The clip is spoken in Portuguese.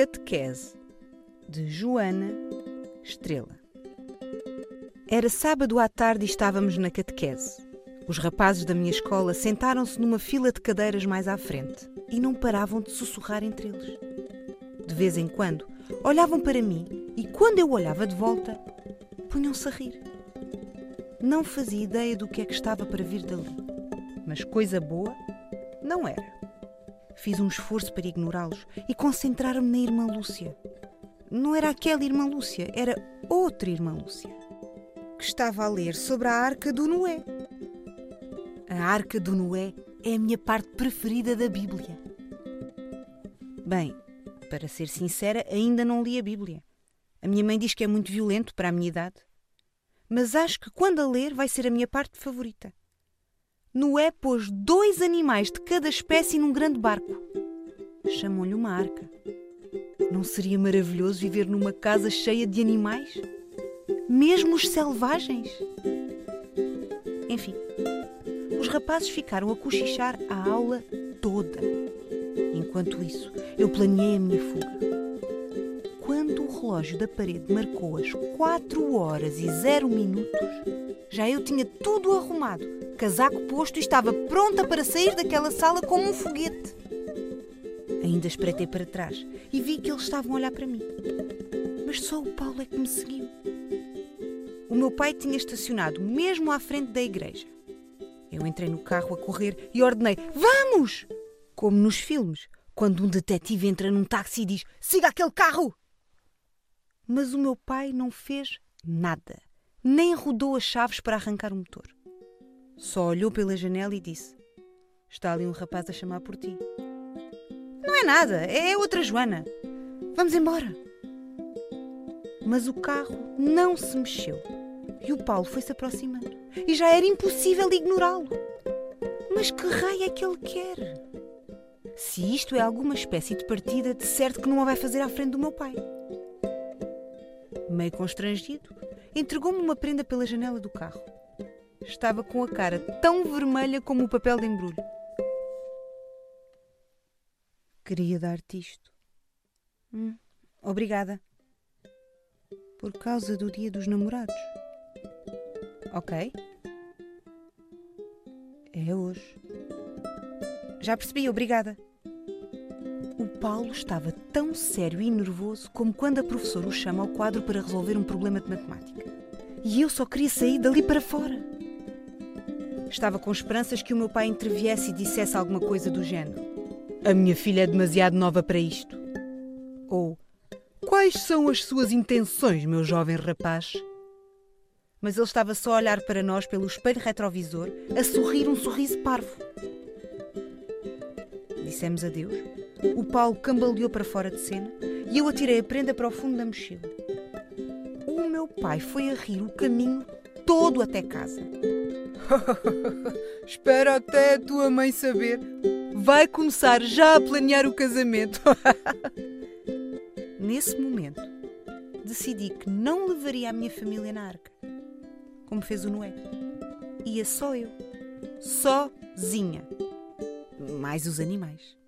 Catequese de Joana Estrela. Era sábado à tarde e estávamos na catequese. Os rapazes da minha escola sentaram-se numa fila de cadeiras mais à frente e não paravam de sussurrar entre eles. De vez em quando, olhavam para mim e, quando eu olhava de volta, punham-se a rir. Não fazia ideia do que é que estava para vir dali, mas coisa boa não era. Fiz um esforço para ignorá-los e concentrar-me na irmã Lúcia. Não era aquela irmã Lúcia, era outra irmã Lúcia, que estava a ler sobre a Arca do Noé. A Arca do Noé é a minha parte preferida da Bíblia. Bem, para ser sincera, ainda não li a Bíblia. A minha mãe diz que é muito violento para a minha idade. Mas acho que quando a ler vai ser a minha parte favorita. Noé pôs dois animais de cada espécie num grande barco. Chamam-lhe uma arca. Não seria maravilhoso viver numa casa cheia de animais? Mesmo os selvagens? Enfim, os rapazes ficaram a cochichar a aula toda. Enquanto isso, eu planeei a minha fuga. Quando o relógio da parede marcou as 4 horas e 0 minutos, já eu tinha tudo arrumado, casaco posto e estava pronta para sair daquela sala como um foguete. Ainda espreitei para trás e vi que eles estavam a olhar para mim. Mas só o Paulo é que me seguiu. O meu pai tinha estacionado mesmo à frente da igreja. Eu entrei no carro a correr e ordenei: Vamos! Como nos filmes, quando um detetive entra num táxi e diz: Siga aquele carro! Mas o meu pai não fez nada, nem rodou as chaves para arrancar o motor. Só olhou pela janela e disse: Está ali um rapaz a chamar por ti. Não é nada, é outra Joana. Vamos embora. Mas o carro não se mexeu e o Paulo foi-se aproximando. E já era impossível ignorá-lo. Mas que raio é que ele quer? Se isto é alguma espécie de partida, de certo que não a vai fazer à frente do meu pai. Meio constrangido, entregou-me uma prenda pela janela do carro. Estava com a cara tão vermelha como o papel de embrulho. Queria dar-te isto. Hum, obrigada. Por causa do dia dos namorados. Ok. É hoje. Já percebi, obrigada. Paulo estava tão sério e nervoso como quando a professora o chama ao quadro para resolver um problema de matemática. E eu só queria sair dali para fora. Estava com esperanças que o meu pai interviesse e dissesse alguma coisa do género. A minha filha é demasiado nova para isto. Ou Quais são as suas intenções, meu jovem rapaz? Mas ele estava só a olhar para nós pelo espelho retrovisor, a sorrir um sorriso parvo. Dissemos adeus. O Paulo cambaleou para fora de cena e eu atirei a prenda para o fundo da mochila. O meu pai foi a rir o caminho todo até casa. Espera até a tua mãe saber. Vai começar já a planear o casamento. Nesse momento, decidi que não levaria a minha família na arca, como fez o Noé. Ia só eu, sozinha, mais os animais.